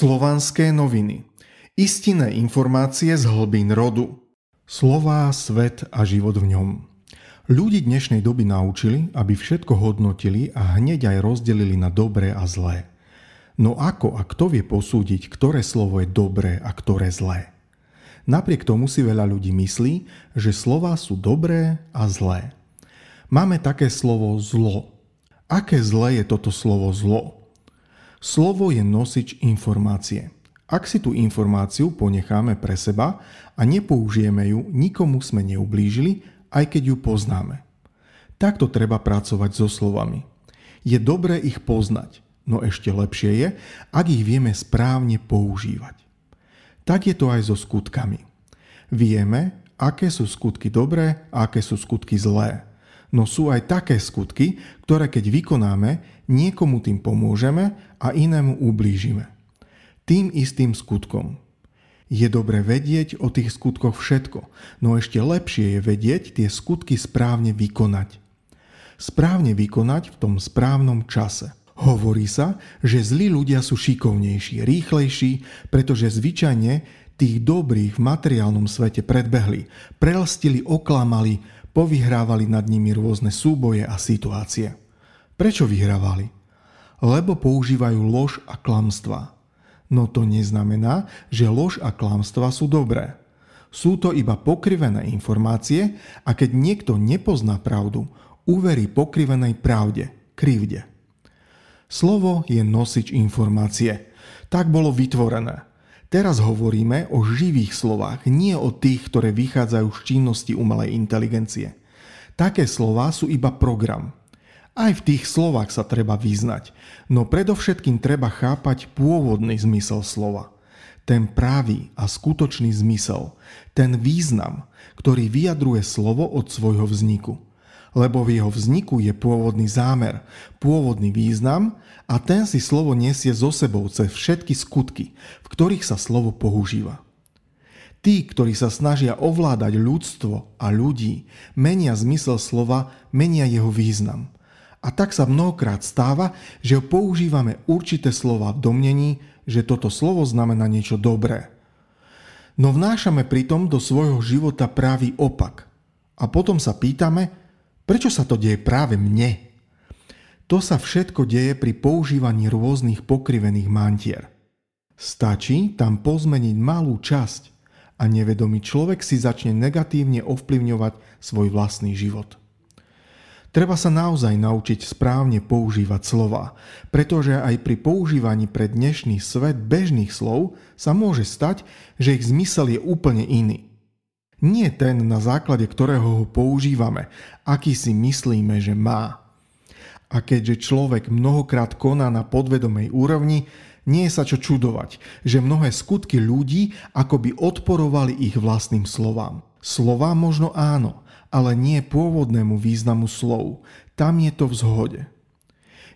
Slovanské noviny. Istinné informácie z hlbín rodu. Slová, svet a život v ňom. Ľudí dnešnej doby naučili, aby všetko hodnotili a hneď aj rozdelili na dobré a zlé. No ako a kto vie posúdiť, ktoré slovo je dobré a ktoré zlé? Napriek tomu si veľa ľudí myslí, že slova sú dobré a zlé. Máme také slovo zlo. Aké zlé je toto slovo zlo? Slovo je nosič informácie. Ak si tú informáciu ponecháme pre seba a nepoužijeme ju, nikomu sme neublížili, aj keď ju poznáme. Takto treba pracovať so slovami. Je dobré ich poznať, no ešte lepšie je, ak ich vieme správne používať. Tak je to aj so skutkami. Vieme, aké sú skutky dobré a aké sú skutky zlé. No sú aj také skutky, ktoré keď vykonáme, niekomu tým pomôžeme a inému ublížime. Tým istým skutkom. Je dobre vedieť o tých skutkoch všetko, no ešte lepšie je vedieť tie skutky správne vykonať. Správne vykonať v tom správnom čase. Hovorí sa, že zlí ľudia sú šikovnejší, rýchlejší, pretože zvyčajne tých dobrých v materiálnom svete predbehli, prelstili, oklamali, povyhrávali nad nimi rôzne súboje a situácie. Prečo vyhrávali? Lebo používajú lož a klamstva. No to neznamená, že lož a klamstva sú dobré. Sú to iba pokrivené informácie a keď niekto nepozná pravdu, uverí pokrivenej pravde, krivde. Slovo je nosič informácie. Tak bolo vytvorené. Teraz hovoríme o živých slovách, nie o tých, ktoré vychádzajú z činnosti umelej inteligencie. Také slová sú iba program. Aj v tých slovách sa treba vyznať, no predovšetkým treba chápať pôvodný zmysel slova. Ten pravý a skutočný zmysel, ten význam, ktorý vyjadruje slovo od svojho vzniku – lebo v jeho vzniku je pôvodný zámer, pôvodný význam a ten si slovo nesie zo sebou cez všetky skutky, v ktorých sa slovo používa. Tí, ktorí sa snažia ovládať ľudstvo a ľudí, menia zmysel slova, menia jeho význam. A tak sa mnohokrát stáva, že používame určité slova v domnení, že toto slovo znamená niečo dobré. No vnášame pritom do svojho života pravý opak. A potom sa pýtame, Prečo sa to deje práve mne? To sa všetko deje pri používaní rôznych pokrivených mantier. Stačí tam pozmeniť malú časť a nevedomý človek si začne negatívne ovplyvňovať svoj vlastný život. Treba sa naozaj naučiť správne používať slova, pretože aj pri používaní pre dnešný svet bežných slov sa môže stať, že ich zmysel je úplne iný nie ten, na základe ktorého ho používame, aký si myslíme, že má. A keďže človek mnohokrát koná na podvedomej úrovni, nie je sa čo čudovať, že mnohé skutky ľudí akoby odporovali ich vlastným slovám. Slová možno áno, ale nie pôvodnému významu slov. Tam je to v zhode.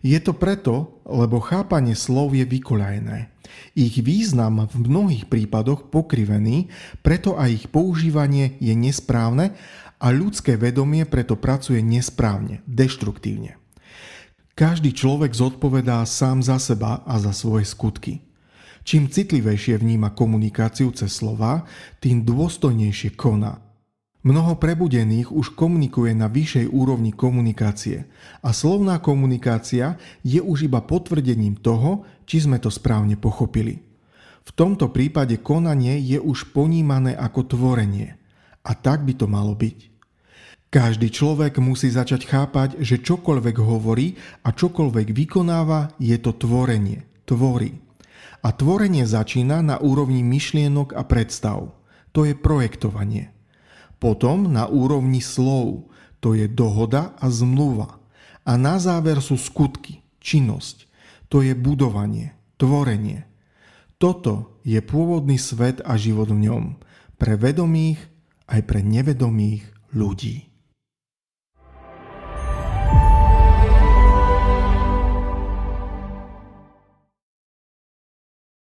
Je to preto, lebo chápanie slov je vykoľajné. Ich význam v mnohých prípadoch pokrivený, preto aj ich používanie je nesprávne a ľudské vedomie preto pracuje nesprávne, deštruktívne. Každý človek zodpovedá sám za seba a za svoje skutky. Čím citlivejšie vníma komunikáciu cez slova, tým dôstojnejšie koná. Mnoho prebudených už komunikuje na vyššej úrovni komunikácie a slovná komunikácia je už iba potvrdením toho, či sme to správne pochopili. V tomto prípade konanie je už ponímané ako tvorenie. A tak by to malo byť. Každý človek musí začať chápať, že čokoľvek hovorí a čokoľvek vykonáva, je to tvorenie. Tvorí. A tvorenie začína na úrovni myšlienok a predstav. To je projektovanie. Potom na úrovni slov, to je dohoda a zmluva. A na záver sú skutky, činnosť, to je budovanie, tvorenie. Toto je pôvodný svet a život v ňom, pre vedomých aj pre nevedomých ľudí.